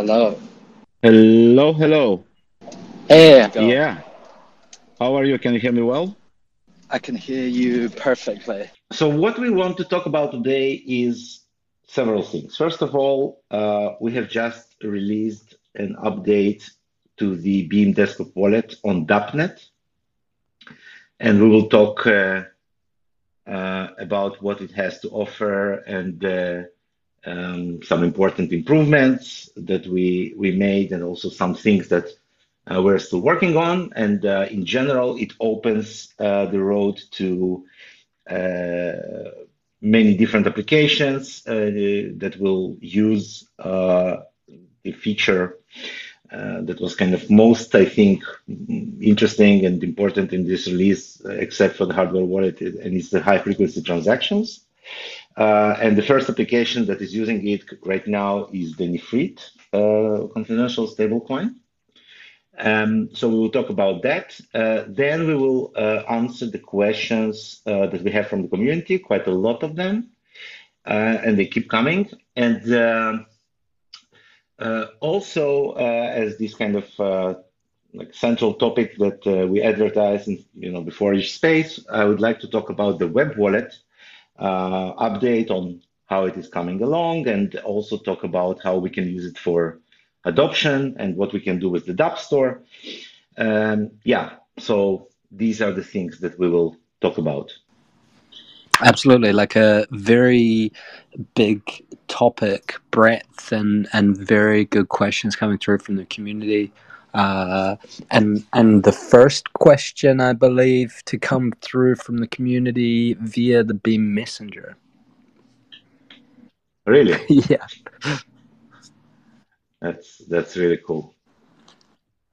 hello. Hello, hello. Hey, Yeah. How are you? Can you hear me well? I can hear you perfectly. So, what we want to talk about today is several things. First of all, uh, we have just released an update to the Beam Desktop Wallet on DAppNet, and we will talk uh, uh, about what it has to offer and uh, um, some important improvements that we we made, and also some things that uh, we're still working on. And uh, in general, it opens uh, the road to uh, many different applications uh, that will use uh, the feature that was kind of most, I think, interesting and important in this release, except for the hardware wallet, and it's the high frequency transactions. Uh, and the first application that is using it right now is the Nephrite uh, confidential stablecoin. Um, so we will talk about that. Uh, then we will uh, answer the questions uh, that we have from the community, quite a lot of them, uh, and they keep coming. And um, also, as this kind of like central topic that we advertise, in, you know, before each space, I would like to talk about the web wallet update on how it is coming along and also talk about how we can use it for adoption and what we can do with the Dapp store. Um, yeah, so these are the things that we will talk about. Absolutely, like a very big topic, breadth, and and very good questions coming through from the community. Uh, and and the first question I believe to come through from the community via the Beam Messenger. Really? yeah. That's that's really cool.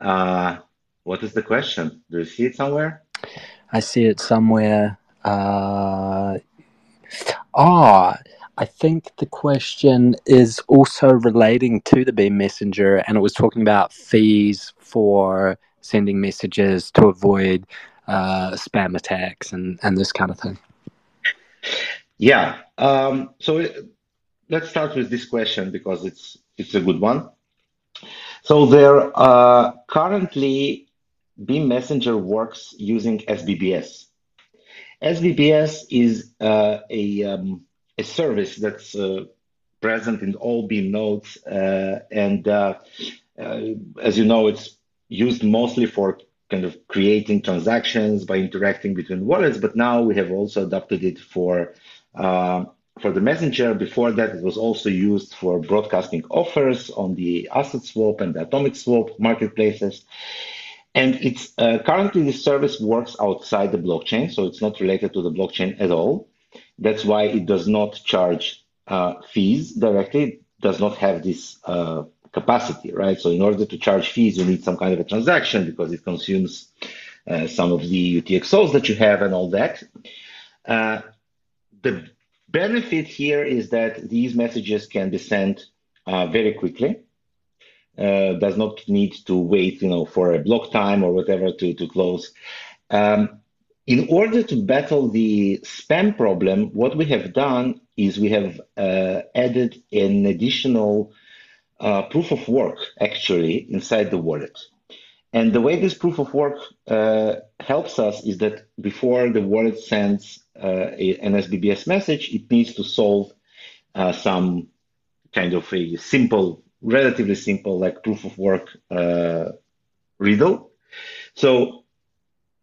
Uh, what is the question? Do you see it somewhere? I see it somewhere. Uh, ah, I think the question is also relating to the Beam Messenger, and it was talking about fees for sending messages to avoid uh, spam attacks and, and this kind of thing. Yeah. Um, so let's start with this question because it's it's a good one. So there uh, currently Beam Messenger works using SBBS. SBBS is uh, a um, a service that's uh, present in all Beam nodes. Uh, and uh, as you know, it's used mostly for kind of creating transactions by interacting between wallets. But now we have also adopted it for for the messenger. Before that, it was also used for broadcasting offers on the asset swap and the atomic swap marketplaces. And it's uh, currently the service works outside the blockchain, so it's not related to the blockchain at all. That's why it does not charge uh, fees directly. It does not have this uh, capacity, right? So in order to charge fees, you need some kind of a transaction because it consumes uh, some of the UTXOs that you have and all that. Uh, the benefit here is that these messages can be sent uh, very quickly. Uh, does not need to wait, you know, for a block time or whatever to to close. Um, in order to battle the spam problem, what we have done is we have uh, added an additional uh, proof of work actually inside the wallet. And the way this proof of work uh, helps us is that before the wallet sends uh, an SBBS message, it needs to solve uh, some kind of a simple, relatively simple, like proof of work uh, riddle. So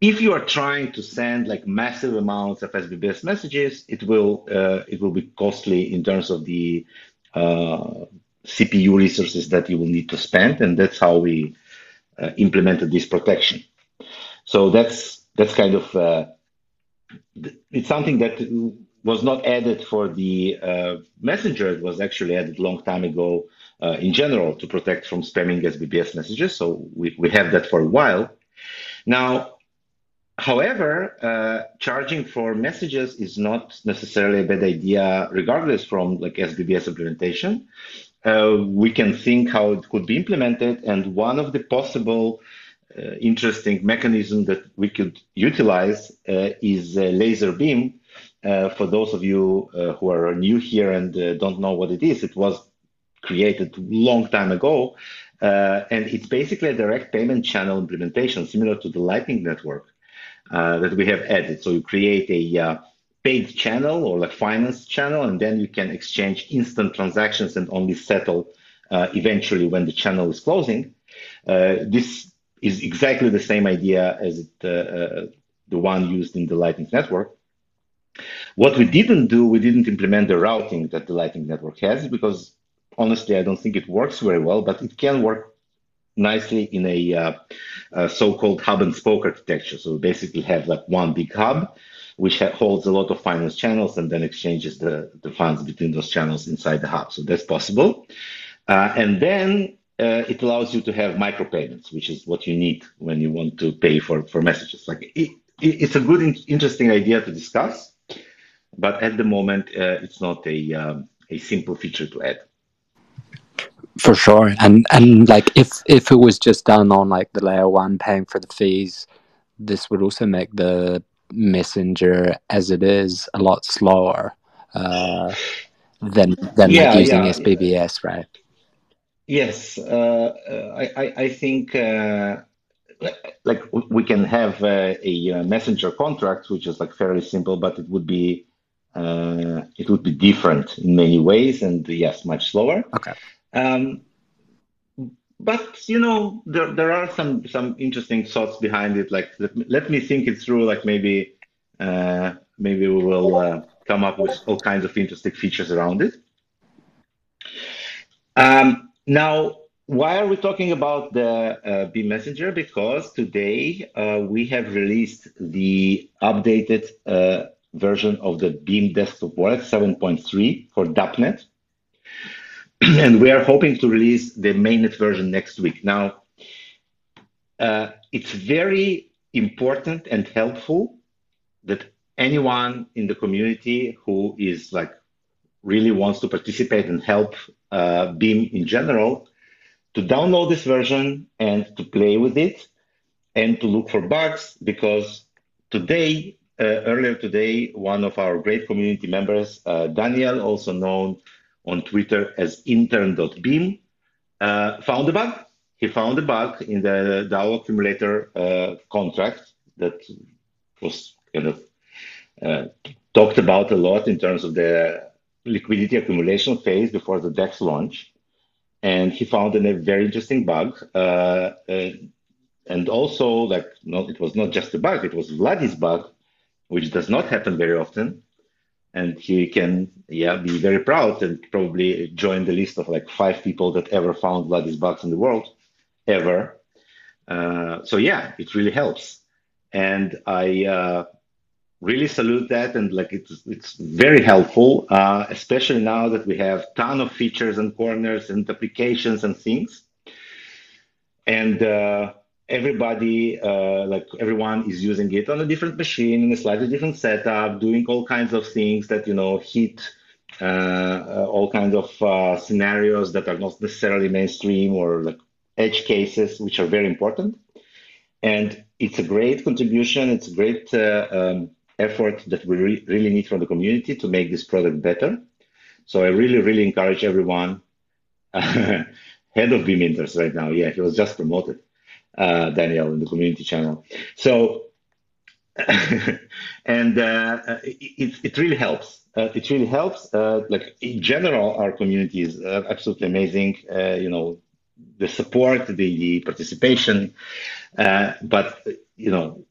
if you are trying to send like massive amounts of SBBS messages, it will uh, it will be costly in terms of the uh, CPU resources that you will need to spend, and that's how we uh, implemented this protection. So that's that's kind of uh, it's something that was not added for the uh, messenger. It was actually added a long time ago uh, in general to protect from spamming SBBS messages. So we, we have that for a while. Now, However, uh, charging for messages is not necessarily a bad idea, regardless from like SBBS implementation. Uh, we can think how it could be implemented, and one of the possible uh, interesting mechanism that we could utilize uh, is LaserBeam. Uh, for those of you uh, who are new here and don't know what it is, it was created long time ago. And it's basically a direct payment channel implementation, similar to the Lightning Network uh, that we have added. So you create a uh, paid channel or like finance channel, and then you can exchange instant transactions and only settle uh, eventually when the channel is closing. Uh, this is exactly the same idea as it, uh, the one used in the Lightning Network. What we didn't do, we didn't implement the routing that the Lightning Network has because honestly, I don't think it works very well, but it can work nicely in a, uh, a so-called hub and spoke architecture. So we basically have like one big hub, which holds a lot of finance channels and then exchanges the, the funds between those channels inside the hub. So that's possible. Uh, and then uh, it allows you to have micropayments, which is what you need when you want to pay for, for messages. Like it, it, it's a good, interesting idea to discuss, but at the moment, uh, it's not a, um, a simple feature to add. For sure, and and like if if it was just done on like the layer one, paying for the fees, this would also make the messenger as it is a lot slower uh, than than Yeah, like using yeah. SBBS, right? Yes, uh, uh, I, I think uh, like we can have uh, a, uh messenger contract, which is like fairly simple, but it would be uh, it would be different in many ways, and yes, much slower. Okay. Um, but you know, there there are some some interesting thoughts behind it. Like let me, let me think it through. Like maybe uh, maybe we will uh, come up with all kinds of interesting features around it. Um, now, why are we talking about the uh, Beam Messenger? Because today uh, we have released the updated uh, version of the Beam Desktop Wallet 7.3 for DAppNet. and we are hoping to release the mainnet version next week. Now, uh, it's very important and helpful that anyone in the community who is like really wants to participate and help uh, Beam in general to download this version and to play with it and to look for bugs because today, uh, earlier today, one of our great community members, uh, Daniel, also known on Twitter as intern.beam, uh, found a bug. He found a bug in the DAO accumulator uh, contract that was kind of uh, talked about a lot in terms of the liquidity accumulation phase before the DEX launch. And he found a very interesting bug. Uh, uh, and also, like, no, it was not just a bug, it was Vladdy's bug, which does not happen very often and he can yeah be very proud and probably join the list of like five people that ever found Vladdy's bugs in the world ever. Uh, so yeah, it really helps, and I uh, really salute that. And like it's it's very helpful, uh, especially now that we have ton of features and corners and applications and things, and uh, everybody, uh, like everyone is using it on a different machine in a slightly different setup, doing all kinds of things that, you know, hit uh, uh, all kinds of uh, scenarios that are not necessarily mainstream or like edge cases, which are very important. And it's a great contribution. It's a great uh, um, effort that we re- really need from the community to make this product better. So I really, really encourage everyone. Head of Beaminters right now. Yeah, he was just promoted uh, Daniel in the community channel. So, and uh, it, it really helps. Uh, it really helps. Uh, like in general, our community is uh, absolutely amazing. Uh, you know, the support, the, the participation, but you know,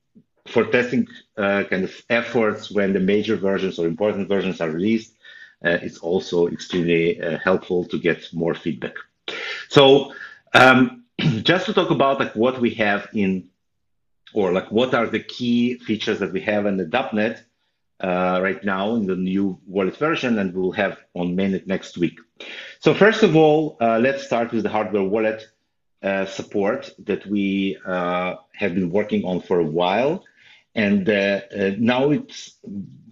for testing kind of efforts when the major versions or important versions are released, it's also extremely helpful to get more feedback. So. Um, just to talk about like what we have in, or like what are the key features that we have in the DAppNet uh, right now in the new wallet version, and we'll have on mainnet next week. So first of all, uh, let's start with the hardware wallet uh, support that we uh, have been working on for a while, and uh, uh, now it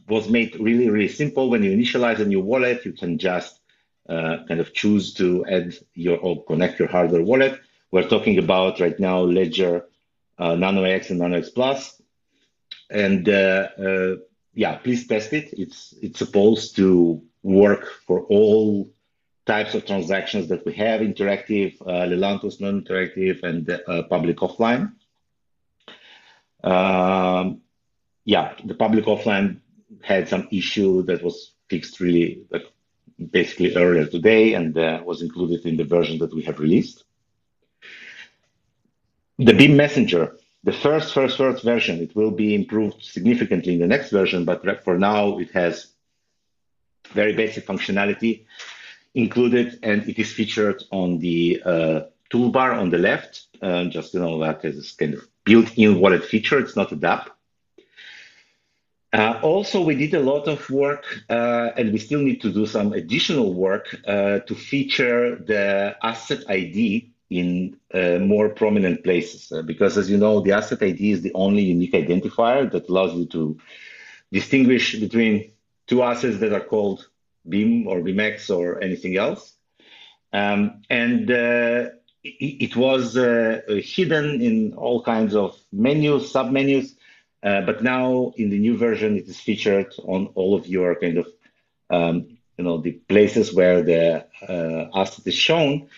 was made really really simple. When you initialize a new wallet, you can just kind of choose to add your or connect your hardware wallet we're talking about right now Ledger uh, Nano X and Nano S Plus. And uh, uh, yeah, please test it. It's it's supposed to work for all types of transactions that we have, interactive, uh, Lelantus non-interactive, and uh, public offline. Um, yeah, the public offline had some issue that was fixed really like basically earlier today and uh, was included in the version that we have released. The Beam Messenger, the first, first, first version, it will be improved significantly in the next version, but for now it has very basic functionality included and it is featured on the uh, toolbar on the left. Uh, just you know that is kind of built-in wallet feature. It's not a dApp. Uh, also, we did a lot of work, uh, and we still need to do some additional work uh, to feature the asset ID in uh, more prominent places. Uh, because, as you know, the asset ID is the only unique identifier that allows you to distinguish between two assets that are called Beam or BeamX or anything else. Um, and uh, it, it, was hidden in all kinds of menus, submenus uh, but now in the new version, it is featured on all of your kind of, um, you know, the places where the uh, asset is shown.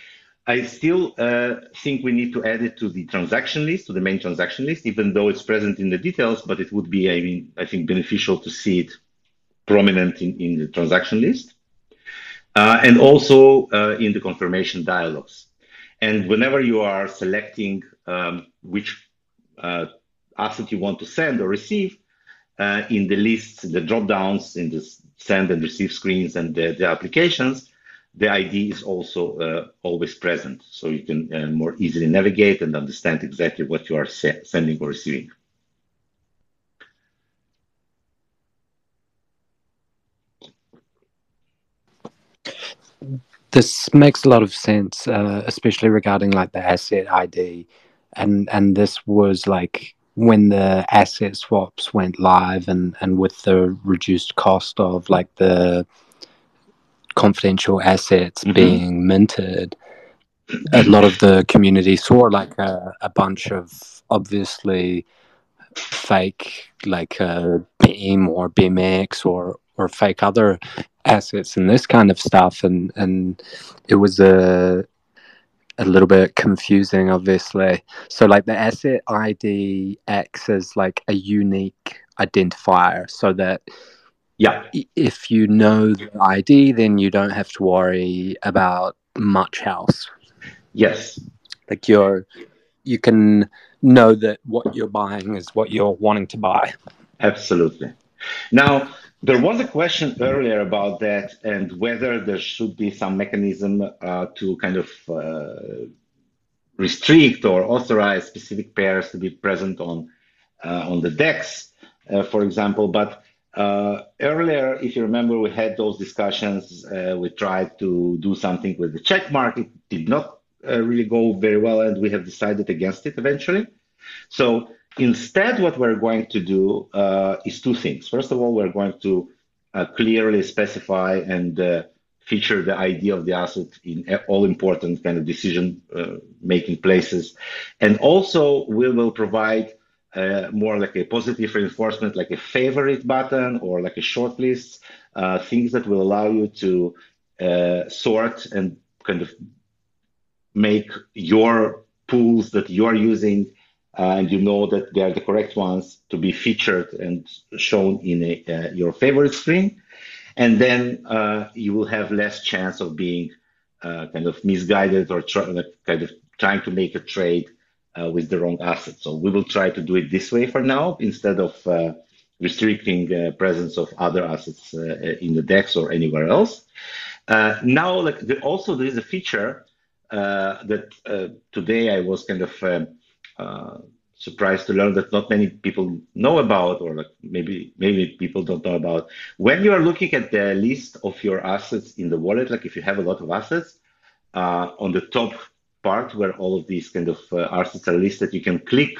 I still uh, think we need to add it to the transaction list, to the main transaction list, even though it's present in the details, but it would be, I mean, I think beneficial to see it prominent in, in the transaction list. Uh, and also uh, in the confirmation dialogues. And whenever you are selecting um, which uh, asset you want to send or receive uh, in the lists, the drop downs, in the send and receive screens and the, the applications, the ID is also uh, always present. So you can uh, more easily navigate and understand exactly what you are se- sending or receiving. This makes a lot of sense, uh, especially regarding like the asset ID, and and this was like when the asset swaps went live and, and with the reduced cost of like the confidential assets mm-hmm. being minted, a lot of the community saw like a, a bunch of obviously fake like uh, Beam or BeamX or or fake other assets and this kind of stuff and and it was a a little bit confusing, obviously. So, like the asset ID acts as like a unique identifier, so that yeah, if you know the ID, then you don't have to worry about much else. Yes, like you're you can know that what you're buying is what you're wanting to buy. Absolutely. Now, there was a question earlier about that and whether there should be some mechanism uh, to kind of uh, restrict or authorize specific pairs to be present on uh, on the DEX, uh, for example. But earlier, if you remember, we had those discussions. Uh, we tried to do something with the check mark. It did not really go very well, and we have decided against it eventually. So Instead, what we're going to do uh, is two things. First of all, we're going to uh, clearly specify and uh, feature the ID of the asset in all important kind of decision uh, making places. And also, we will provide uh, more like a positive reinforcement, like a favorite button or like a shortlist, uh, things that will allow you to sort and kind of make your pools that you're using uh, and you know that they are the correct ones to be featured and shown in a, uh, your favorite screen. And then uh, you will have less chance of being uh, kind of misguided or try, kind of trying to make a trade uh, with the wrong asset. So we will try to do it this way for now instead of uh, restricting presence of other assets in the DEX or anywhere else. now, like the, also there is a feature that today I was kind of um, uh, surprised to learn that not many people know about, or like maybe maybe people don't know about. When you are looking at the list of your assets in the wallet, like if you have a lot of assets, uh, on the top part where all of these kind of uh, assets are listed, you can click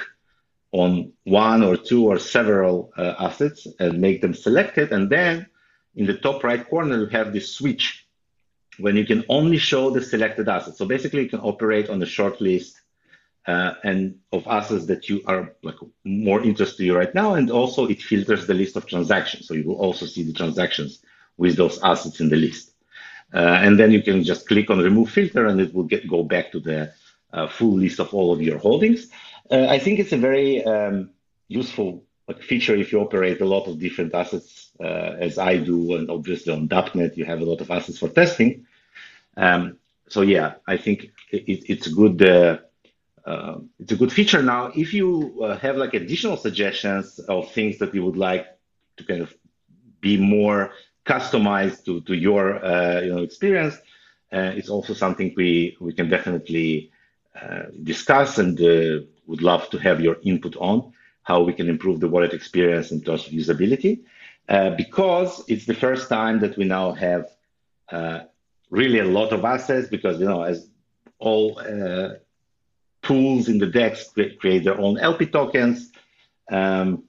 on one or two or several uh, assets and make them selected, and then in the top right corner you have this switch when you can only show the selected assets. So basically, you can operate on the short list uh, and of assets that you are like more interested to you right now. And also it filters the list of transactions. So you will also see the transactions with those assets in the list. Uh, and then you can just click on remove filter and it will get go back to the uh, full list of all of your holdings. Uh, I think it's a very um, useful like, feature if you operate a lot of different assets, uh, as I do, and obviously on DAppNet you have a lot of assets for testing. Um, so yeah, I think it, it's a good uh, uh, it's a good feature. Now, if you have like additional suggestions of things that you would like to kind of be more customized to, to your uh, you know experience, uh, it's also something we we can definitely uh, discuss and uh, would love to have your input on how we can improve the wallet experience in terms of usability. because it's the first time that we now have really a lot of assets because you know as all pools in the DEX create their own LP tokens. Um,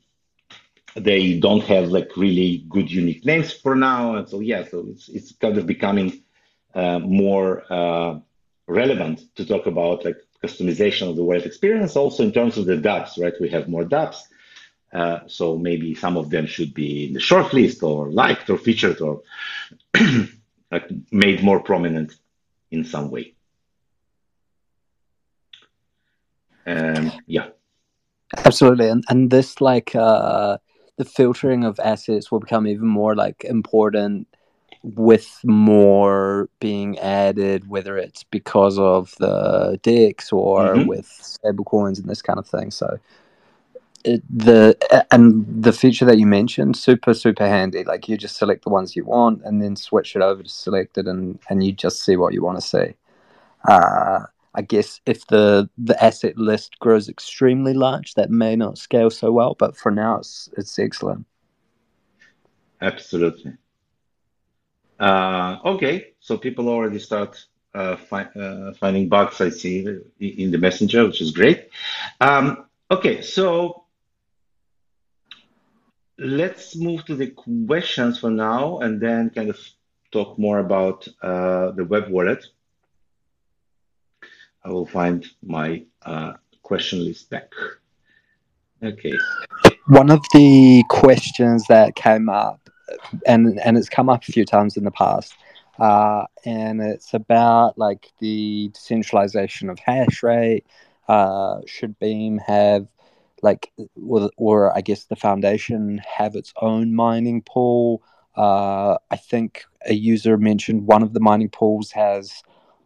they don't have like really good unique names for now, and so yeah, so it's it's kind of becoming uh, more uh, relevant to talk about like customization of the wallet experience. Also in terms of the dApps, right? We have more dApps, uh, so maybe some of them should be in the shortlist or liked or featured or like made more prominent in some way. Um, yeah. Absolutely, and and this like uh, the filtering of assets will become even more like important with more being added, whether it's because of the DEX or mm-hmm. with stablecoins and this kind of thing. So it, the and the feature that you mentioned, super super handy. Like you just select the ones you want and then switch it over to selected, and and you just see what you want to see. Uh, I guess if the the asset list grows extremely large, that may not scale so well. But for now, it's it's excellent. Absolutely. Uh, okay, so people already start uh, fi- uh, finding bugs. I see in the messenger, which is great. Um, okay, so let's move to the questions for now, and then kind of talk more about uh, the web wallet. I will find my uh, question list back. Okay. One of the questions that came up, and and it's come up a few times in the past, uh, and it's about like the decentralization of hash rate. Uh, should Beam have like, or, or I guess the foundation have its own mining pool? Uh, I think a user mentioned one of the mining pools has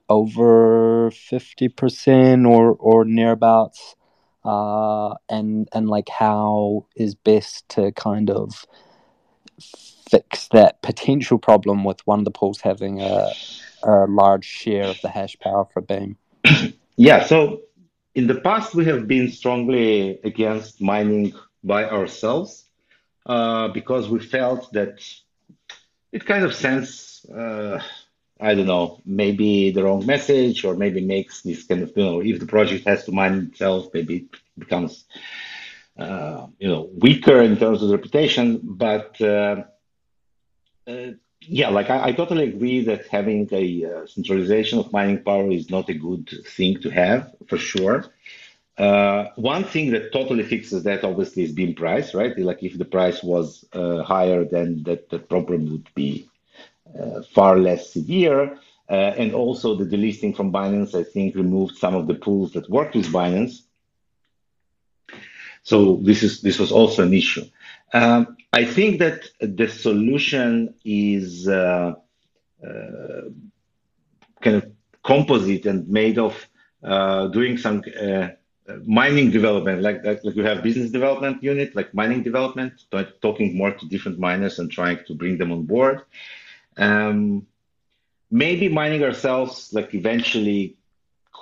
over 50% or or nearabouts uh, and and like how is best to kind of fix that potential problem with one of the pools having a, a large share of the hash power for beam? Yeah so in the past we have been strongly against mining by ourselves uh, because we felt that it kind of sends uh, I don't know, maybe the wrong message or maybe makes this kind of, you know, if the project has to mine itself, maybe it becomes, uh, you know, weaker in terms of reputation. But uh, uh, yeah, like I, I, totally agree that having a uh, centralization of mining power is not a good thing to have for sure. Uh, one thing that totally fixes that obviously is beam price, right? Like if the price was uh, higher, then that, that problem would be far less severe. Uh, and also the delisting from Binance, I think, removed some of the pools that worked with Binance. So this is this was also an issue. Um, I think that the solution is uh, uh, kind of composite and made of uh, doing some uh, mining development, like, like, like you have business development unit, like mining development, talking more to different miners and trying to bring them on board. Um, maybe mining ourselves, like eventually,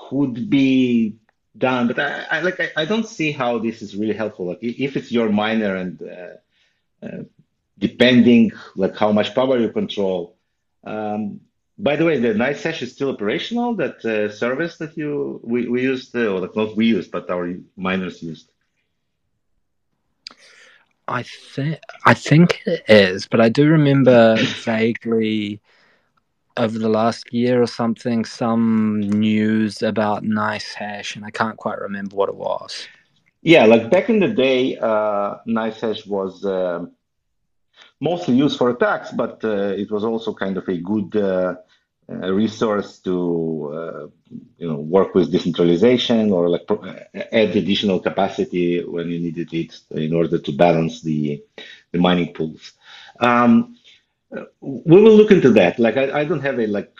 could be done, but I, I like I, I, don't see how this is really helpful. Like if it's your miner and uh, uh, depending like how much power you control. Um, by the way, the NiceHash is still operational. That uh, service that you we, we used, uh, or not we used, but our miners used. I think I think it is, but I do remember vaguely over the last year or something some news about NiceHash, and I can't quite remember what it was. Yeah, like back in the day, uh, NiceHash was uh, mostly used for attacks, but uh, it was also kind of a good uh, a resource to uh, you know work with decentralization or like add additional capacity when you needed it in order to balance the the mining pools. Um, we will look into that. Like I, I don't have a like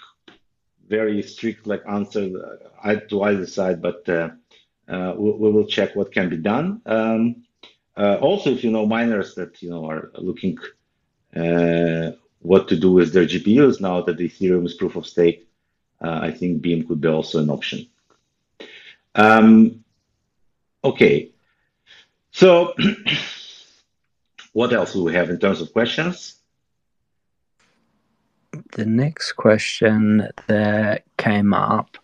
very strict like answer uh, to either side, but uh, uh, we, we, will check what can be done. Um, uh, also, if you know miners that you know are looking uh, what to do with their GPUs now that the Ethereum is proof of stake, uh, I think Beam could be also an option. Um, okay, so what else do we have in terms of questions? The next question that came up,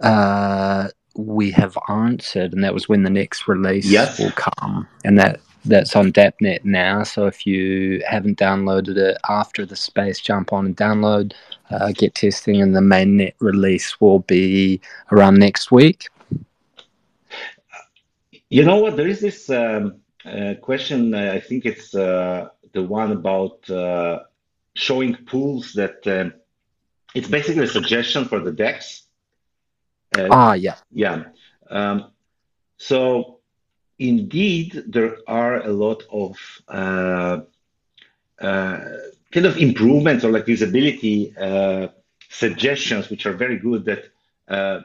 uh, we have answered, and that was when the next release yes. will come, and that that's on DAppNet now. So if you haven't downloaded it after the space, jump on and download, uh, get testing, and the mainnet release will be around next week. You know what? There is this um, uh, question. Uh, I think it's uh, the one about uh, showing pools that um, it's basically a suggestion for the DEX. Uh, ah, yeah. Yeah. Um, so indeed, there are a lot of uh, uh, kind of improvements or like usability uh, suggestions, which are very good that uh,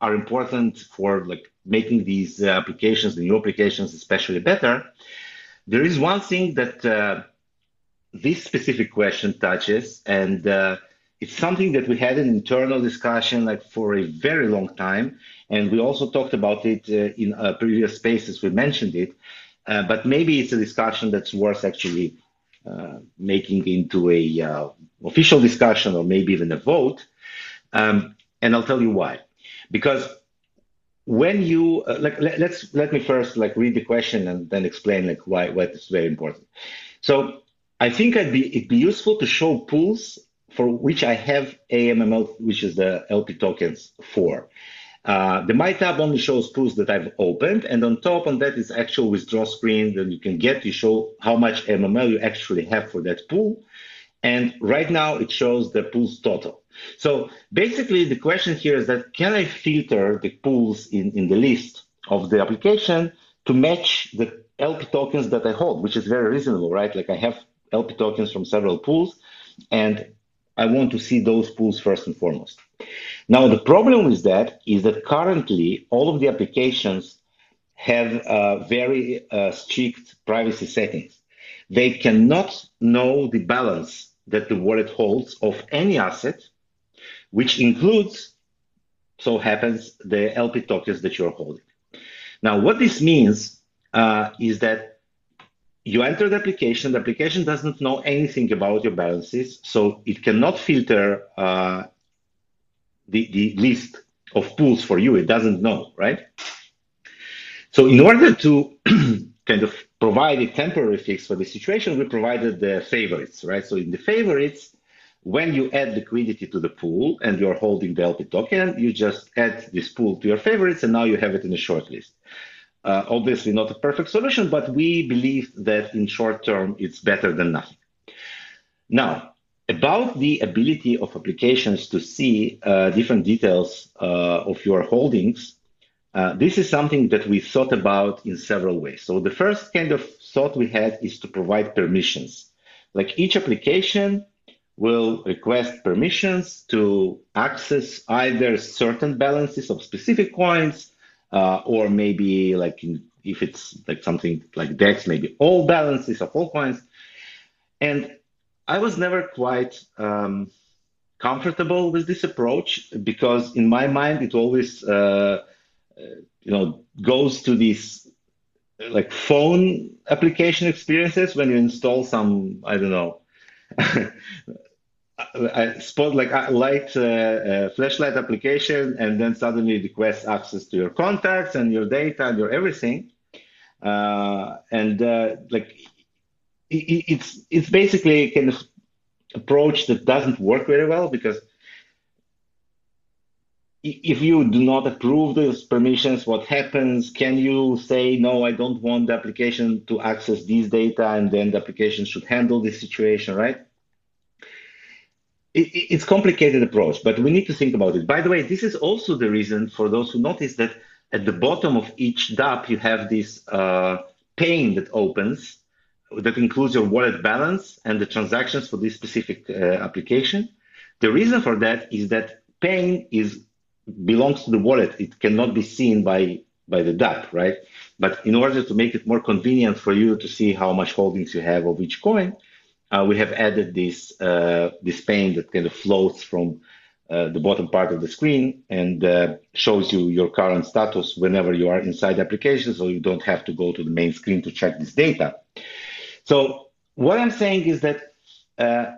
are important for like making these applications, the new applications, especially better. There is one thing that uh, this specific question touches, and uh, it's something that we had an internal discussion like for a very long time, and we also talked about it uh, in uh, previous spaces. We mentioned it, uh, but maybe it's a discussion that's worth actually uh, making into a uh, official discussion or maybe even a vote. Um, and I'll tell you why. Because when you uh, like, let, us let me first like read the question and then explain like why why it's very important. So I think it'd be it'd be useful to show pools for which I have AMML, which is the LP tokens for. Uh, the My tab only shows pools that I've opened, and on top on that is actual withdraw screen that you can get to show how much MML you actually have for that pool. And right now it shows the pools total. So basically the question here is that can I filter the pools in, in the list of the application to match the LP tokens that I hold, which is very reasonable, right? Like I have LP tokens from several pools, and I want to see those pools first and foremost. Now, the problem with that is that currently all of the applications have uh, very uh, strict privacy settings. They cannot know the balance that the wallet holds of any asset, which includes, so happens, the LP tokens that you're holding. Now, what this means uh, is that you enter the application. The application doesn't know anything about your balances, so it cannot filter uh, the, the list of pools for you. It doesn't know, right? So in order to kind of provide a temporary fix for the situation, we provided the favorites, right? So in the favorites, when you add liquidity to the pool and you're holding the LP token, you just add this pool to your favorites, and now you have it in a short list. Uh, obviously not a perfect solution, but we believe that in short term, it's better than nothing. Now, about the ability of applications to see uh, different details uh, of your holdings, uh, this is something that we thought about in several ways. So the first kind of thought we had is to provide permissions. Like each application will request permissions to access either certain balances of specific coins uh, or maybe like in, if it's like something like DEX, maybe all balances of all coins. And I was never quite um, comfortable with this approach because in my mind it always uh, uh you know goes to these like phone application experiences when you install some I don't know I spot like a light uh, uh, flashlight application, and then suddenly request access to your contacts and your data and your everything. Uh, and uh, like it, it's it's basically kind of approach that doesn't work very well because if you do not approve those permissions, what happens? Can you say, no, I don't want the application to access these data, and then the application should handle this situation, right? It, it's complicated approach, but we need to think about it. By the way, this is also the reason for those who notice that at the bottom of each dApp, you have this uh, pane that opens that includes your wallet balance and the transactions for this specific uh, application. The reason for that is that pane is belongs to the wallet. It cannot be seen by by the dApp, right? But in order to make it more convenient for you to see how much holdings you have of each coin, we have added this uh, this pane that kind of floats from uh, the bottom part of the screen and uh, shows you your current status whenever you are inside the application, so you don't have to go to the main screen to check this data. So what I'm saying is that uh,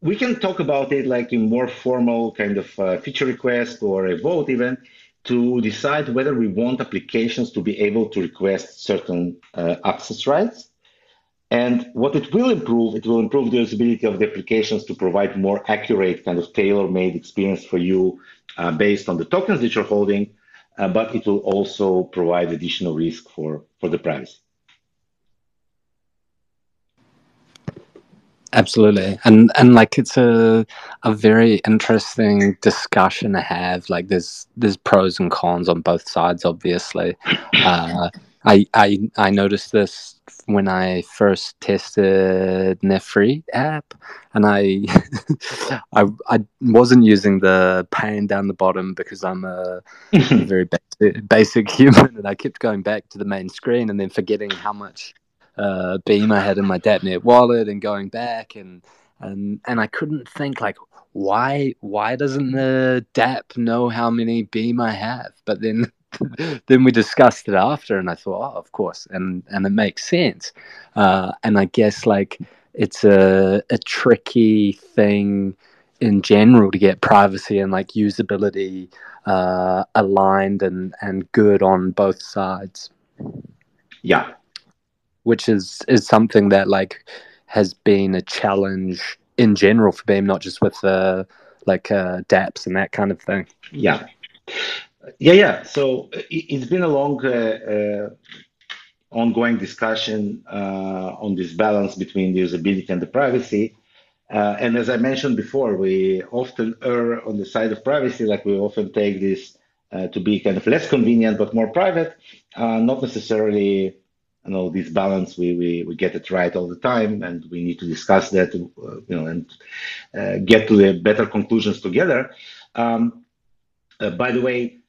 we can talk about it like in more formal kind of uh, feature request or a vote even to decide whether we want applications to be able to request certain uh, access rights. And what it will improve, it will improve the usability of the applications to provide more accurate kind of tailor-made experience for you uh, based on the tokens that you're holding, uh, but it will also provide additional risk for, for the privacy. Absolutely, and and like it's a a very interesting discussion to have. Like there's there's pros and cons on both sides. Obviously, uh, I I I noticed this when I first tested Nephrite app, and I I I wasn't using the pane down the bottom because I'm a, a very basic, basic human, and I kept going back to the main screen and then forgetting how much uh, Beam I had in my DAppNet wallet and going back and and and I couldn't think like why why doesn't the DApp know how many Beam I have? But then then we discussed it after and I thought, oh, of course, and and it makes sense. Uh, and I guess like it's a a tricky thing in general to get privacy and like usability uh, aligned and and good on both sides. Yeah, which is is something that like has been a challenge in general for Beam, not just with uh, like uh, DApps and that kind of thing. Yeah, yeah, yeah. So it, has been a long, uh, uh, ongoing discussion uh, on this balance between the usability and the privacy. And as I mentioned before, we often err on the side of privacy, like we often take this to be kind of less convenient but more private, not necessarily you know this balance we, get it right all the time and we need to discuss that you know and get to the better conclusions together um, by the way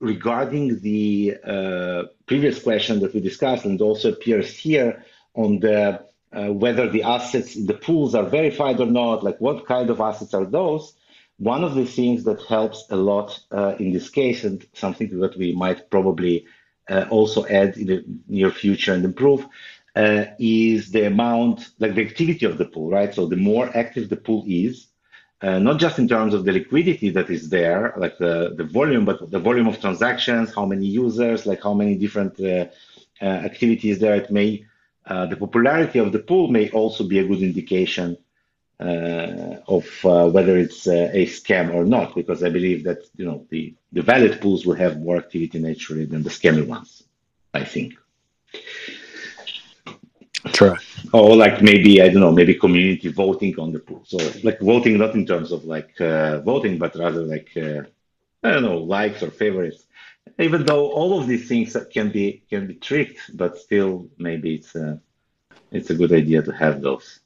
regarding the uh, previous question that we discussed and also appears here on the uh, whether the assets in the pools are verified or not like what kind of assets are those one of the things that helps a lot in this case and something that we might probably uh, also add in the near future and improve uh, is the amount, like the activity of the pool, right? So the more active the pool is, uh, not just in terms of the liquidity that is there, like the, the volume, but the volume of transactions, how many users, like how many different uh, uh, activities there. It may, uh, the popularity of the pool may also be a good indication uh, of uh, whether it's a scam or not, because I believe that you know the the valid pools will have more activity naturally than the scammy ones. I think. True. Or like maybe I don't know, maybe community voting on the pool. So like voting not in terms of like uh, voting, but rather like uh, I don't know, likes or favorites. Even though all of these things can be can be tricked, but still maybe it's a it's a good idea to have those.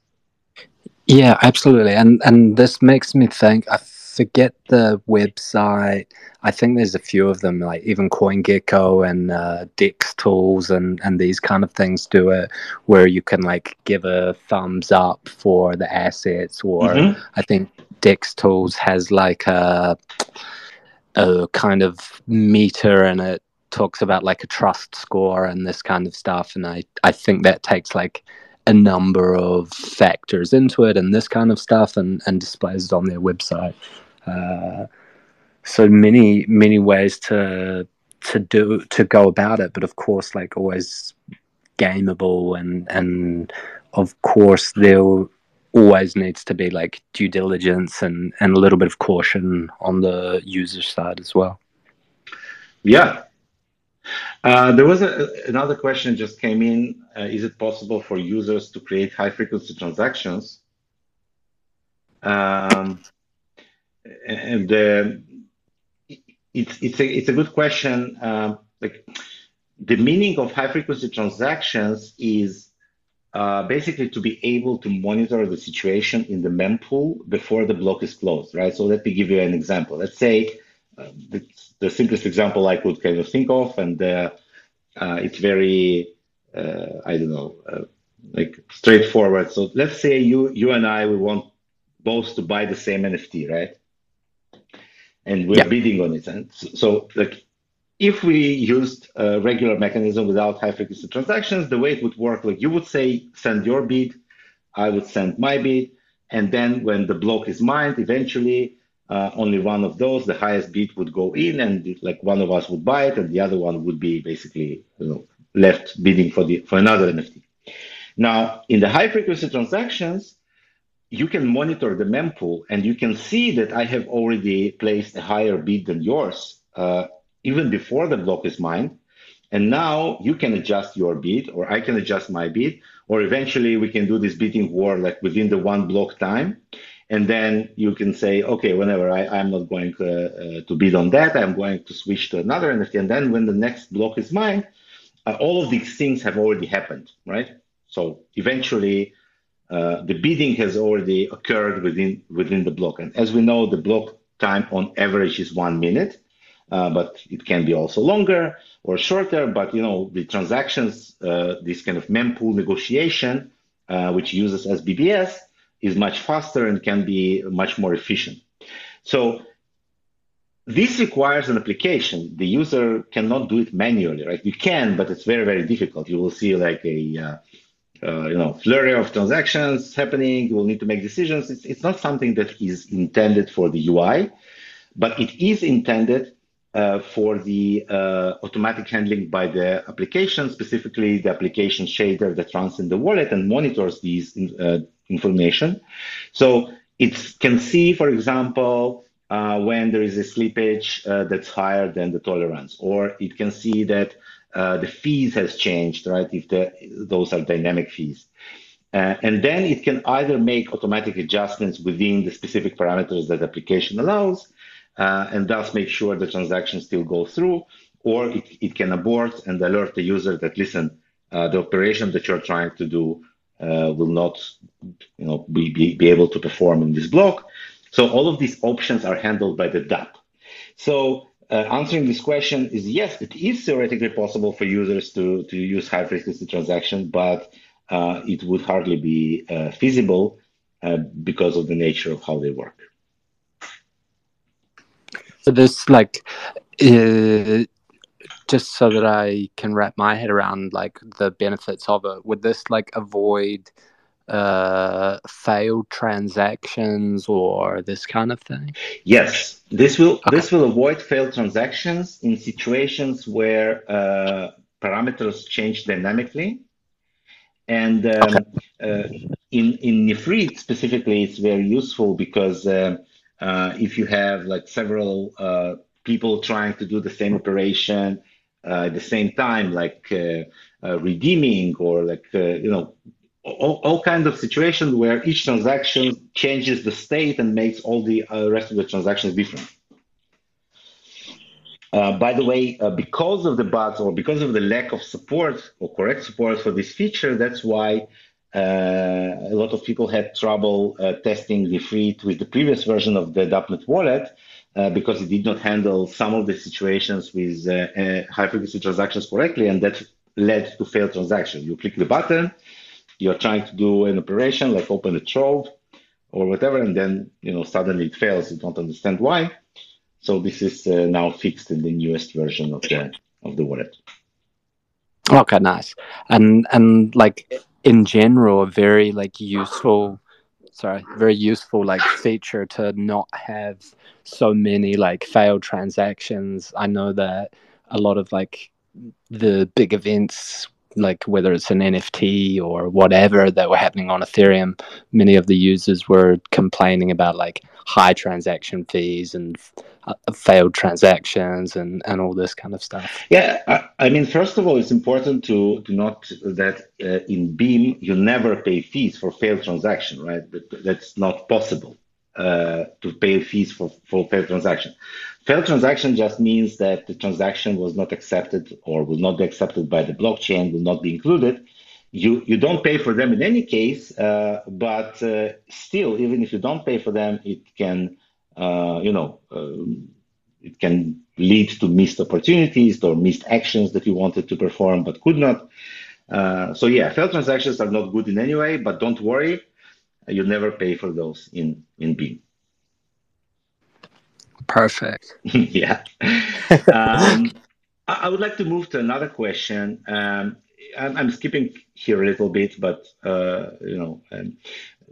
Yeah, absolutely. And and this makes me think I forget the website. I think there's a few of them, like even CoinGecko and uh, Dex Tools and and these kind of things do it, where you can like give a thumbs up for the assets, or mm-hmm. I think Dex Tools has like a a kind of meter and it talks about like a trust score and this kind of stuff, and I I think that takes like a number of factors into it and this kind of stuff and, and displays it on their website. Uh, so many, many ways to to do to go about it, but of course, like always gameable and and of course there always needs to be like due diligence and and a little bit of caution on the user side as well. Yeah, uh, there was a, another question just came in. Uh, is it possible for users to create high frequency transactions? Um, and uh, it's it's a it's a good question. Um, like the meaning of high frequency transactions is uh, basically to be able to monitor the situation in the mempool before the block is closed, right? So let me give you an example. Let's say uh, the, the, simplest example I could kind of think of, and uh, uh it's very, uh, I don't know, like straightforward. So let's say you you and I we want both to buy the same NFT, right? And we're yeah. bidding on it, and so, so like if we used a regular mechanism without high frequency transactions, the way it would work, like you would say, send your bid, I would send my bid, and then when the block is mined, eventually uh, only one of those, the highest bid would go in, and like one of us would buy it, and the other one would be basically you know, left bidding for the for another NFT. Now, in the high frequency transactions, you can monitor the mempool, and you can see that I have already placed a higher bid than yours. Uh, even before the block is mined. And now you can adjust your bid, or I can adjust my bid, or eventually we can do this bidding war like within the one block time. And then you can say, okay, whenever I, I'm not going to, uh, to bid on that, I'm going to switch to another NFT. And then when the next block is mined, uh, all of these things have already happened, right? So eventually, uh, the bidding has already occurred within within the block. And as we know, the block time on average is one minute uh, but it can be also longer or shorter. But you know, the transactions, uh, this kind of mempool negotiation, uh, which uses SBBS, is much faster and can be much more efficient. So this requires an application. The user cannot do it manually, right? You can, but it's very, very difficult. You will see like a uh, you know flurry of transactions happening. You will need to make decisions. It's, it's not something that is intended for the UI, but it is intended uh, for the uh, automatic handling by the application, specifically the application shader that runs in the wallet and monitors these uh, information. So it can see, for example, uh, when there is a slippage uh, that's higher than the tolerance, or it can see that the fees has changed, right? If the, those are dynamic fees. and then it can either make automatic adjustments within the specific parameters that the application allows, uh, and thus make sure the transaction still goes through, or it, it can abort and alert the user that, listen, uh, the operation that you're trying to do uh, will not you know, be, be, be able to perform in this block. So all of these options are handled by the DApp. So uh, answering this question is yes, it is theoretically possible for users to, to use high frequency transaction, but uh, it would hardly be uh, feasible because of the nature of how they work. So this like uh, just so that I can wrap my head around like the benefits of it, would this like avoid uh, failed transactions or this kind of thing? Yes, this will okay. this will avoid failed transactions in situations where uh, parameters change dynamically. And um, okay. uh, in in Nephrite specifically, it's very useful because uh, uh, if you have like several uh, people trying to do the same operation uh, at the same time, like uh, uh, redeeming or like uh, you know all, all kinds of situations where each transaction changes the state and makes all the rest of the transactions different. by the way, because of the bugs or because of the lack of support or correct support for this feature, that's why uh, a lot of people had trouble uh, testing Nephrite with the previous version of the DAppNet wallet uh, because it did not handle some of the situations with high frequency transactions correctly, and that led to failed transactions. You click the button, you're trying to do an operation like open a trove or whatever, and then you know suddenly it fails. You don't understand why. So this is uh, now fixed in the newest version of the of the wallet. Okay, nice. And and like in general a very like useful sorry very useful like feature to not have so many like failed transactions i know that a lot of like the big events like whether it's an nft or whatever that were happening on ethereum many of the users were complaining about like high transaction fees and uh, failed transactions and, and all this kind of stuff. Yeah, I, I, mean, first of all, it's important to, to note that uh, in Beam, you never pay fees for failed transaction, right? That, that's not possible. uh, to pay fees for, for failed transaction. Failed transaction just means that the transaction was not accepted or will not be accepted by the blockchain, will not be included. You you don't pay for them in any case, uh, but uh, still, even if you don't pay for them, it can uh, you know um, it can lead to missed opportunities or missed actions that you wanted to perform but could not. Uh, so yeah, failed transactions are not good in any way, but don't worry, you never pay for those in in Beam. Perfect. yeah. Um, I would like to move to another question. Um, I'm, I'm, skipping here a little bit, but uh, you know, um,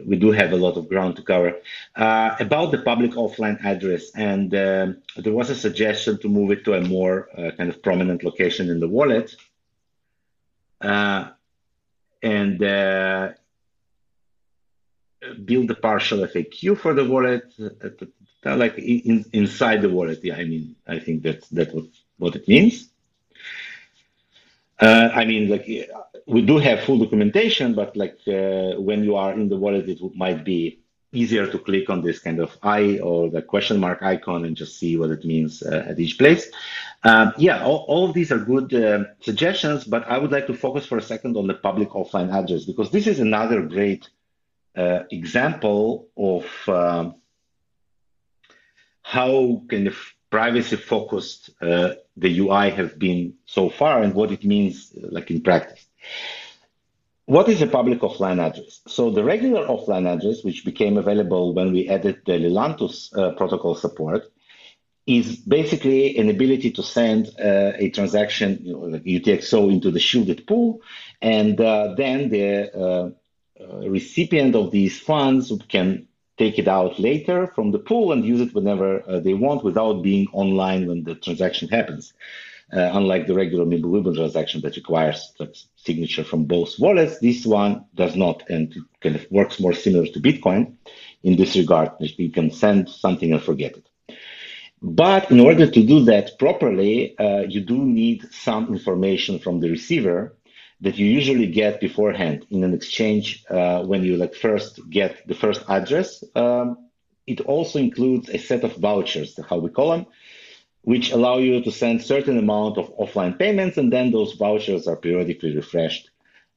we do have a lot of ground to cover uh, about the public offline address. And uh, there was a suggestion to move it to a more uh, kind of prominent location in the wallet. Uh, and uh, build a partial FAQ for the wallet, like in, inside the wallet. Yeah, I mean, I think that's that's what, what it means. Uh, I mean, like we do have full documentation, but like uh, when you are in the wallet, it might be easier to click on this kind of eye or the question mark icon and just see what it means uh, at each place. Um, yeah, all, all, of these are good uh, suggestions, but I would like to focus for a second on the public offline address because this is another great uh, example of um, how kind of privacy focused uh, the UI have been so far and what it means like in practice. What is a public offline address? So the regular offline address, which became available when we added the Lelantus uh, protocol support, is basically an ability to send uh, a transaction, you know, like UTXO, into the shielded pool, and uh, then the uh, uh, recipient of these funds can take it out later from the pool and use it whenever uh, they want without being online when the transaction happens. Uh, unlike the regular Mimblewimble transaction that requires signature from both wallets, this one does not and it kind of works more similar to Bitcoin in this regard. You can send something and forget it. But in order to do that properly, uh, you do need some information from the receiver that you usually get beforehand in an exchange uh, when you like first get the first address. Um, it also includes a set of vouchers, how we call them, which allow you to send certain amount of offline payments, and then those vouchers are periodically refreshed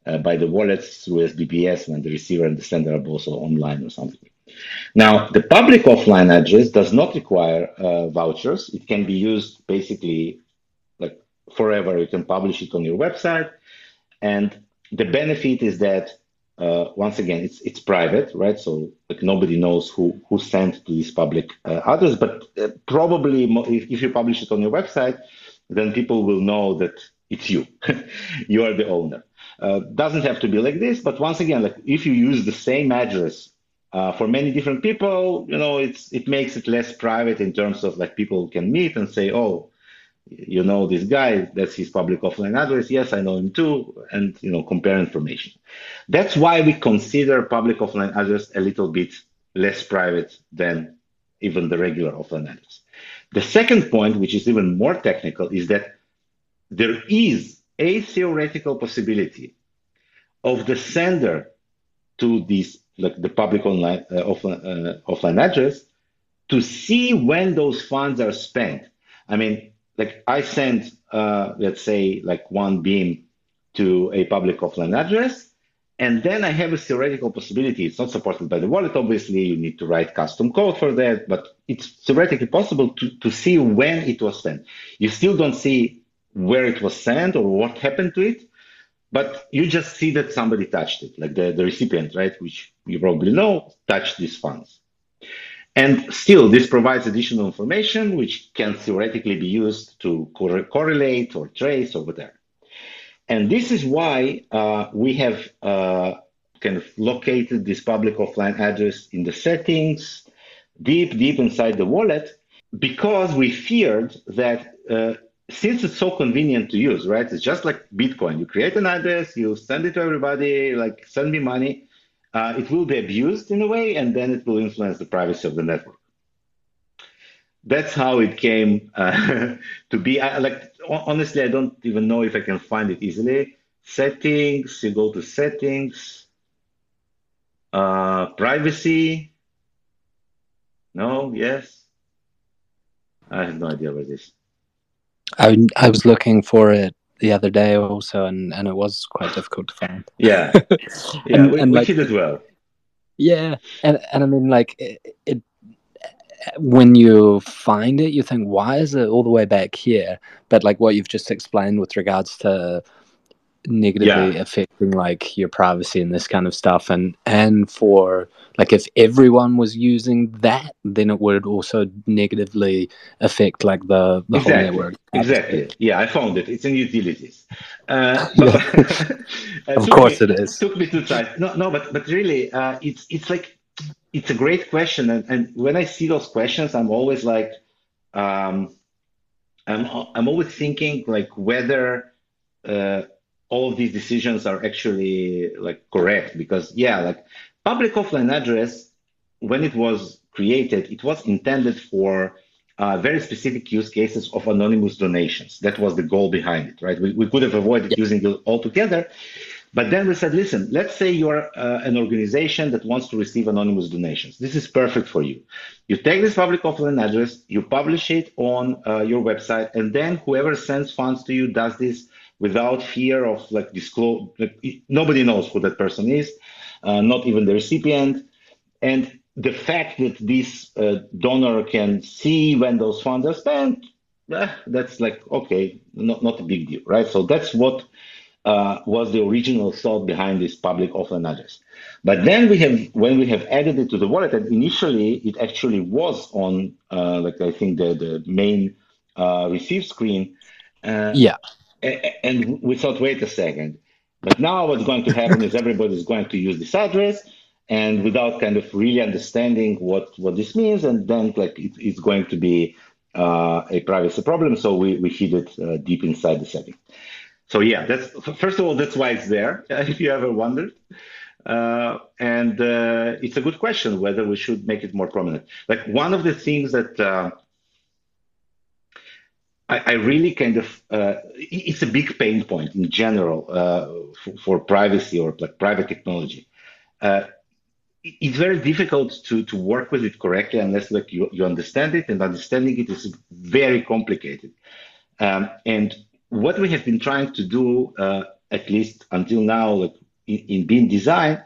uh, by the wallets through SBBS when the receiver and the sender are also online or something. Now, the public offline address does not require uh, vouchers. It can be used basically like forever. You can publish it on your website and the benefit is that uh, once again, it's it's private, right? So like nobody knows who who sent to this public uh, address. But uh, probably if, if you publish it on your website, then people will know that it's you. you are the owner. Uh, doesn't have to be like this, but once again, like if you use the same address uh, for many different people, you know, it's it makes it less private in terms of like people can meet and say, oh, you know this guy that's his public offline address yes i know him too and you know compare information. That's why we consider public offline address a little bit less private than even the regular offline address. The second point which is even more technical is that there is a theoretical possibility of the sender to this like the public online uh, offline, uh, offline address to see when those funds are spent. I mean like I send, uh, let's say, like one beam to a public offline address, and then I have a theoretical possibility. It's not supported by the wallet, obviously. You need to write custom code for that, but it's theoretically possible to, to see when it was sent. You still don't see where it was sent or what happened to it, but you just see that somebody touched it, like the, the recipient, right, which you probably know, touched these funds. And still, this provides additional information which can theoretically be used to cor- correlate or trace over there. And this is why uh, we have uh, kind of located this public offline address in the settings, deep, deep inside the wallet, because we feared that uh, since it's so convenient to use, right? It's just like Bitcoin. You create an address, you send it to everybody, like send me money uh, it will be abused in a way, and then it will influence the privacy of the network. That's how it came uh, to be. I, like honestly, I don't even know if I can find it easily. Settings. You go to settings. Uh, privacy. No? Yes? I have no idea what this. I I was looking for it the other day also, and and it was quite difficult to find. Yeah, yeah, And- we, and we like- it well. Yeah, and and I mean, like it, it. When you find it, you think, "Why is it all the way back here?" But like what you've just explained with regards to negatively affecting like your privacy and this kind of stuff, and and for like if everyone was using that, then it would also negatively affect like the the whole network. Exactly. Yeah, I found it. It's in utilities. Uh, it Of course me- it is. took me two tries No, no, but but really, uh, it's it's like it's a great question, and, and when I see those questions, I'm always like, um, I'm I'm always thinking like whether uh, all of these decisions are actually like correct because yeah, like public offline address when it was created, it was intended for uh, very specific use cases of anonymous donations. That was the goal behind it, right? We, we could have avoided using it altogether. But then we said, listen, let's say you're uh, an organization that wants to receive anonymous donations. This is perfect for you. You take this public offline address, you publish it on uh, your website, and then whoever sends funds to you does this without fear of like disclose. Like, nobody knows who that person is, uh, not even the recipient. And the fact that this uh, donor can see when those funds are spent, eh, that's like, okay, not, not a big deal, right? So that's what uh, was the original thought behind this public offline address. But then we have, when we have added it to the wallet, and initially it actually was on, uh, like I think the, the main uh, receive screen. Uh, Yeah. And we thought, wait a second. But now what's going to happen is everybody's going to use this address and without kind of really understanding what, what this means. And then like it, it's going to be uh, a privacy problem. So we, we hid it uh, deep inside the setting. So yeah, that's first of all, that's why it's there. If you ever wondered. Uh, and uh, it's a good question whether we should make it more prominent. Like one of the things that uh, I, I really kind of uh, it's a big pain point in general uh, for, for privacy or like private technology. Uh, it's very difficult to, to work with it correctly unless like you, you understand it and understanding it is very complicated. Um, and what we have been trying to do, uh, at least until now, like in, in Beam Design,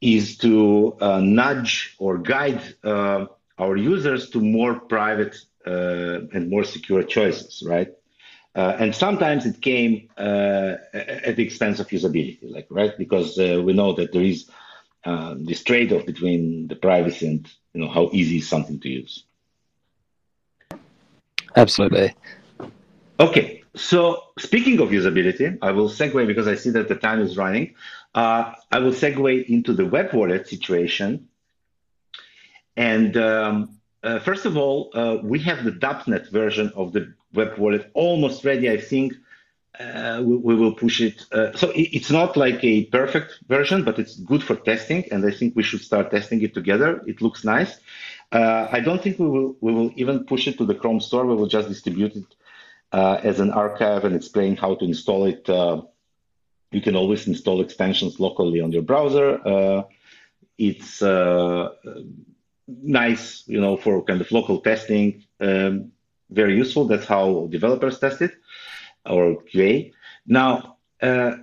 is to uh, nudge or guide uh, our users to more private and more secure choices, right? Uh, and sometimes it came uh, at the expense of usability, like right, because uh, we know that there is uh, this trade-off between the privacy and you know how easy is something to use. Absolutely. Okay, so speaking of usability, I will segue because I see that the time is running. Uh, I will segue into the web wallet situation. And um, uh, first of all, uh, we have the .NET version of the web wallet almost ready. I think uh, we, we will push it. Uh, so it, it's not like a perfect version, but it's good for testing. And I think we should start testing it together. It looks nice. Uh, I don't think we will we will even push it to the Chrome store. We will just distribute it uh, as an archive and explain how to install it. You can always install extensions locally on your browser. It's nice, you know, for kind of local testing. Um, very useful. That's how developers test it or QA. Now, uh,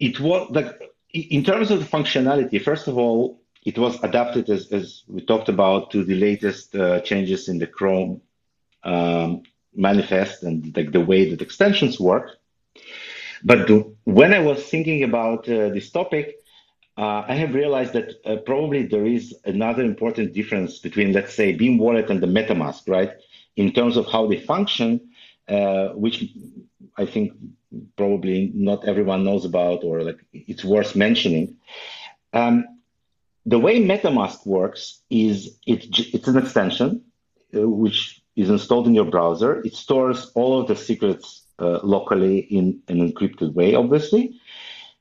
it was like in terms of the functionality. First of all, it was adapted as, as we talked about to the latest uh, changes in the Chrome um, manifest and like the way that extensions work. But the, when I was thinking about uh, this topic, uh, I have realized that uh, probably there is another important difference between, let's say, Beam Wallet and the MetaMask, right? In terms of how they function, uh, which I think probably not everyone knows about, or like it's worth mentioning. Um, the way MetaMask works is it, it's an extension uh, which is installed in your browser. It stores all of the secrets uh, locally in an encrypted way, obviously.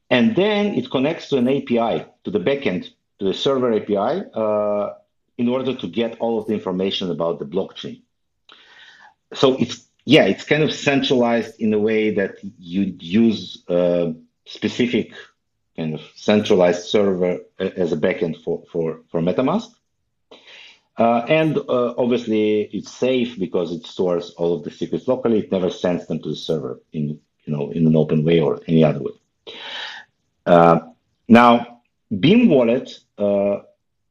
And then it connects to an API, to the backend, to the server API, uh, in order to get all of the information about the blockchain. So it's, yeah, it's kind of centralized in a way that you use a specific kind of centralized server as a backend for, for, for MetaMask. Uh, and uh, obviously, it's safe because it stores all of the secrets locally. It never sends them to the server in you know in an open way or any other way. Uh, now, Beam Wallet uh,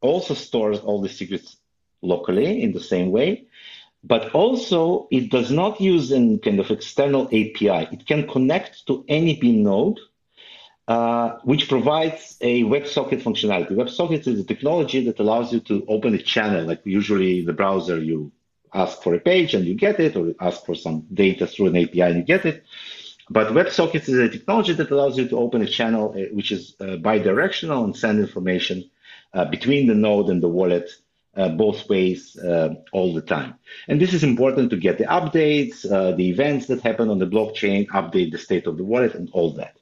also stores all the secrets locally in the same way, but also it does not use a kind of external API. It can connect to any Beam node uh, which provides a WebSocket functionality. WebSocket is a technology that allows you to open a channel, like usually in the browser, you ask for a page and you get it, or you ask for some data through an API and you get it. But WebSockets is a technology that allows you to open a channel uh, which is uh, bidirectional and send information uh, between the node and the wallet uh, both ways uh, all the time. And this is important to get the updates, uh, the events that happen on the blockchain, update the state of the wallet, and all that.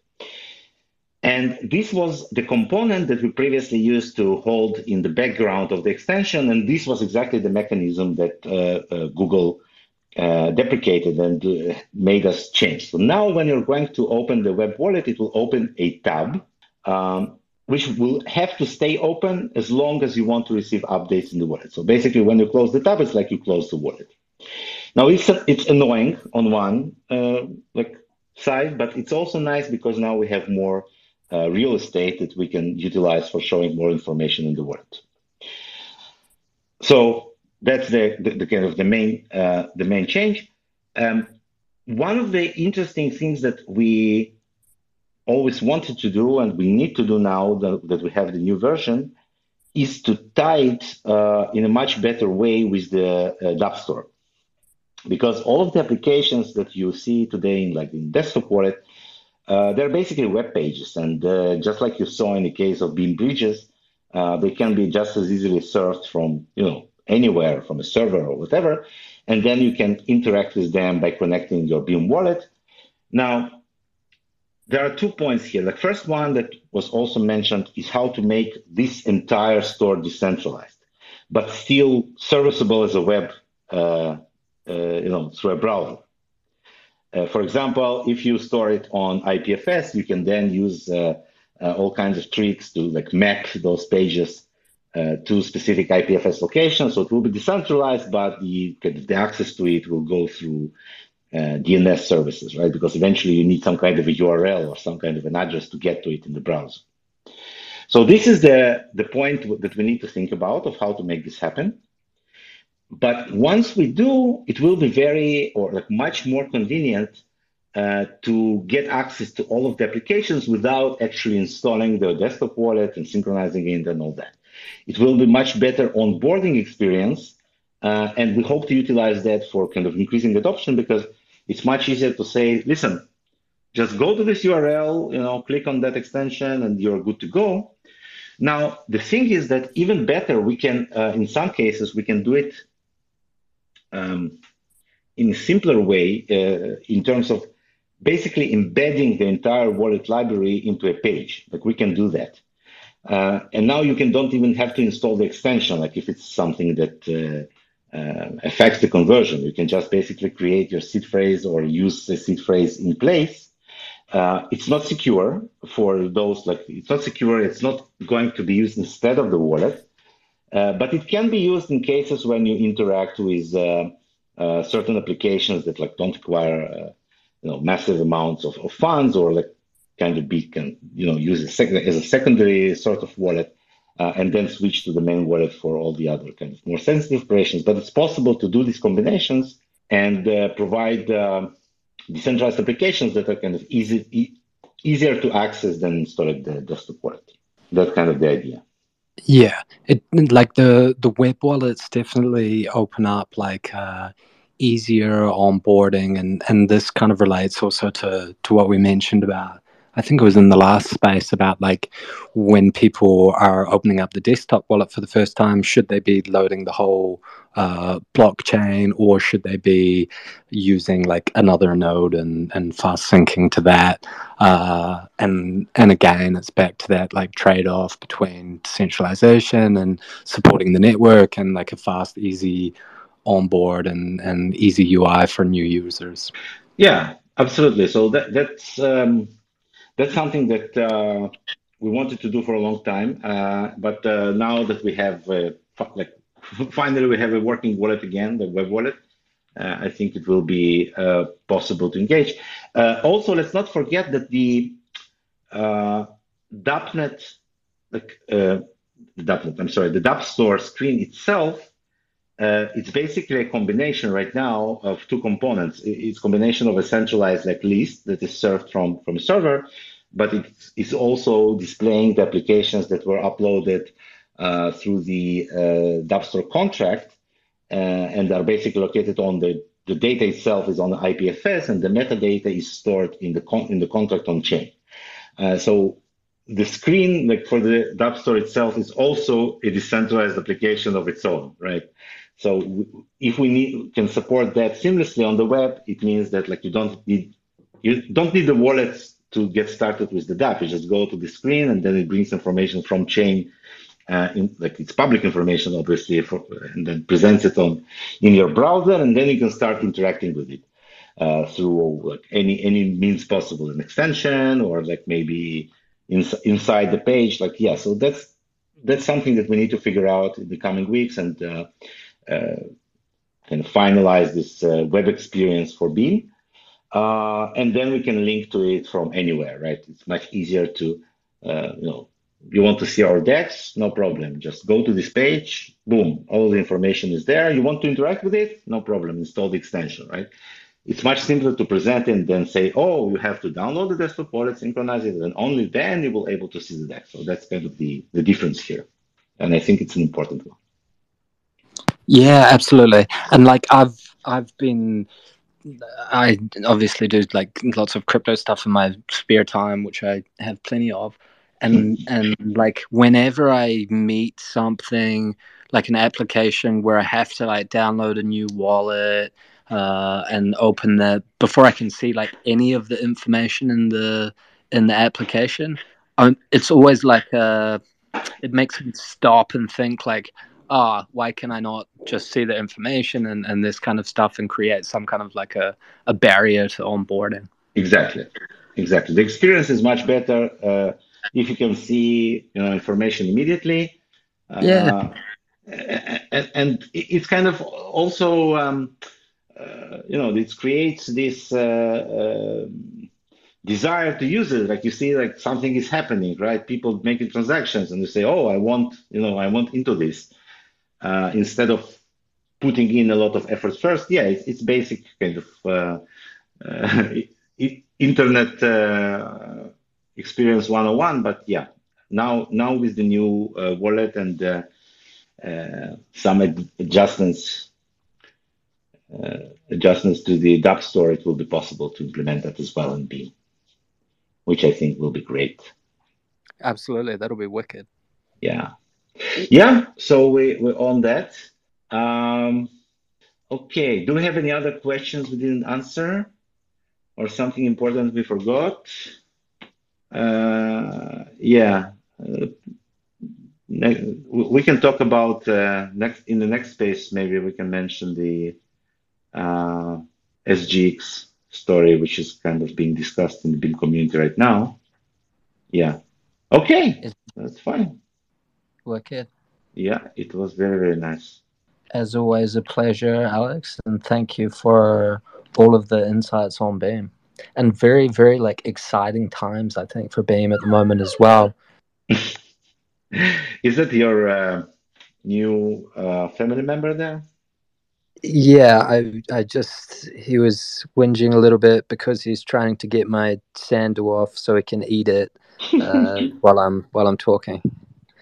And this was the component that we previously used to hold in the background of the extension. And this was exactly the mechanism that uh, Google uh, deprecated and uh, made us change. So now when you're going to open the web wallet, it will open a tab, um, which will have to stay open as long as you want to receive updates in the wallet. So basically, when you close the tab, it's like you close the wallet. Now it's it's annoying on one uh, like side, but it's also nice because now we have more uh, real estate that we can utilize for showing more information in the wallet. So that's the, the, the kind of the main uh, the main change. Um, one of the interesting things that we always wanted to do and we need to do now that, that we have the new version is to tie it uh, in a much better way with the uh, App Store. Because all of the applications that you see today in like in desktop wallet, uh, they're basically web pages, and uh, just like you saw in the case of Beam Bridges, uh, they can be just as easily served from you know anywhere from a server or whatever, and then you can interact with them by connecting your Beam wallet. Now, there are two points here. The first one that was also mentioned is how to make this entire store decentralized, but still serviceable as a web, uh, uh, you know, through a browser. Uh, for example, if you store it on IPFS, you can then use uh, uh, all kinds of tricks to like map those pages uh, to specific IPFS locations. So it will be decentralized, but the, the access to it will go through uh, DNS services, right? Because eventually you need some kind of a URL or some kind of an address to get to it in the browser. So this is the, the point that we need to think about of how to make this happen. But once we do, it will be very or like much more convenient uh, to get access to all of the applications without actually installing the desktop wallet and synchronizing it and all that. It will be much better onboarding experience, uh, and we hope to utilize that for kind of increasing adoption because it's much easier to say, listen, just go to this URL, you know, click on that extension, and you're good to go. Now, the thing is that even better, we can, uh, in some cases, we can do it um, in a simpler way uh, in terms of basically embedding the entire wallet library into a page. Like we can do that. Uh, and now you can don't even have to install the extension. Like if it's something that uh, uh, affects the conversion, you can just basically create your seed phrase or use the seed phrase in place. Uh, it's not secure for those like it's not secure. It's not going to be used instead of the wallet. Uh, but it can be used in cases when you interact with uh, certain applications that like don't require you know massive amounts of, of, funds or like kind of be can you know use sec- as a secondary sort of wallet uh, and then switch to the main wallet for all the other kind of more sensitive operations. But it's possible to do these combinations and provide decentralized applications that are kind of easy, e- easier to access than installing the desktop wallet. That's kind of the idea. Yeah, it like the the web wallets definitely open up like uh, easier onboarding, and and this kind of relates also to to what we mentioned about I think it was in the last space about like when people are opening up the desktop wallet for the first time, should they be loading the whole uh, blockchain or should they be using like another node and, and fast syncing to that? Uh, and and again, it's back to that like trade off between decentralization and supporting the network and like a fast, easy onboard and, and easy UI for new users. Yeah, absolutely. So that that's um that's something that uh, we wanted to do for a long time. Uh, but uh, now that we have uh, like finally we have a working wallet again, the web wallet. Uh, I think it will be uh, possible to engage. Also, let's not forget that the DAppNet, like the DAppNet, I'm sorry, the Dapp Store screen itself, uh, it's basically a combination right now of two components. It's a combination of a centralized like list that is served from from a server, but it's, it's also displaying the applications that were uploaded uh, through the uh, Dapp Store contract uh, and are basically located on the the data itself is on the IPFS and the metadata is stored in the con- in the contract on chain. Uh, so the screen, like for the Dapp Store itself, is also a decentralized application of its own, right? So if we need can support that seamlessly on the web, it means that like you don't need you don't need the wallet to get started with the Dapp. You just go to the screen and then it brings information from chain. Uh, in, like it's public information, obviously, for, and then presents it on in your browser, and then you can start interacting with it uh, through like any any means possible, an extension or like maybe in, inside the page. Like yeah, so that's that's something that we need to figure out in the coming weeks and uh, uh, finalize this uh, web experience for Beam. Uh, and then we can link to it from anywhere, right? It's much easier to, uh, you know, you want to see our DEX, no problem. Just go to this page, boom, all the information is there. You want to interact with it, no problem. Install the extension, right? It's much simpler to present it than say, oh, you have to download the desktop wallet, synchronize it, and only then you will able to see the DEX. So that's kind of the, the difference here. And I think it's an important one. Yeah, absolutely. And like I've I've been I obviously do like lots of crypto stuff in my spare time, which I have plenty of. And and like whenever I meet something like an application where I have to like download a new wallet uh, and open the before I can see like any of the information in the in the application, I'm, it's always like uh, it makes me stop and think like ah, oh, why can I not just see the information and, and this kind of stuff and create some kind of like a, a barrier to onboarding? Exactly. Exactly. The experience is much better uh, if you can see you know information immediately. Uh, yeah. And, and, it's kind of also um, uh, you know it creates this uh, um, desire to use it like you see like something is happening right people making transactions and you say oh i want you know i want into this uh, instead of putting in a lot of effort first, yeah, it's, it's basic kind of uh, uh, internet uh, experience 101. But yeah, now now with the new uh, wallet and uh, some ad adjustments adjustments to the Dapp store, it will be possible to implement that as well in Beam, which I think will be great. Absolutely, that'll be wicked. Yeah. Yeah, so we, we're on that. Um, okay, do we have any other questions we didn't answer or something important we forgot? Uh, yeah, uh, we can talk about uh, next in the next space. Maybe we can mention the uh, SGX story, which is kind of being discussed in the Beam community right now. Yeah. Okay, that's fine. Wicked. Yeah, it was very, very nice. As always, a pleasure, Alex, and thank you for all of the insights on Beam. And very, very like exciting times, I think, for Beam at the moment as well. Is that your uh, new uh, family member there? Yeah, I I just he was whinging a little bit because he's trying to get my sandal off so he can eat it uh, while I'm while I'm talking.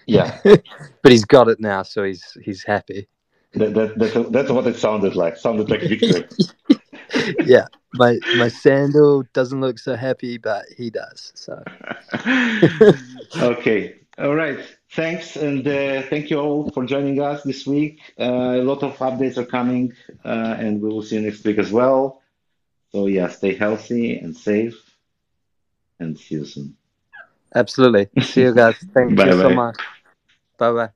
Yeah, but he's got it now, so he's he's happy. That, that, that's, that's what it sounded like. Sounded like victory. yeah, my my sandal doesn't look so happy, but he does. So. okay. All right. Thanks, and uh, thank you all for joining us this week. Uh, a lot of updates are coming, uh, and we will see you next week as well. So yeah, stay healthy and safe, and see you soon. Absolutely. See you guys. Thank you so much. Bye bye.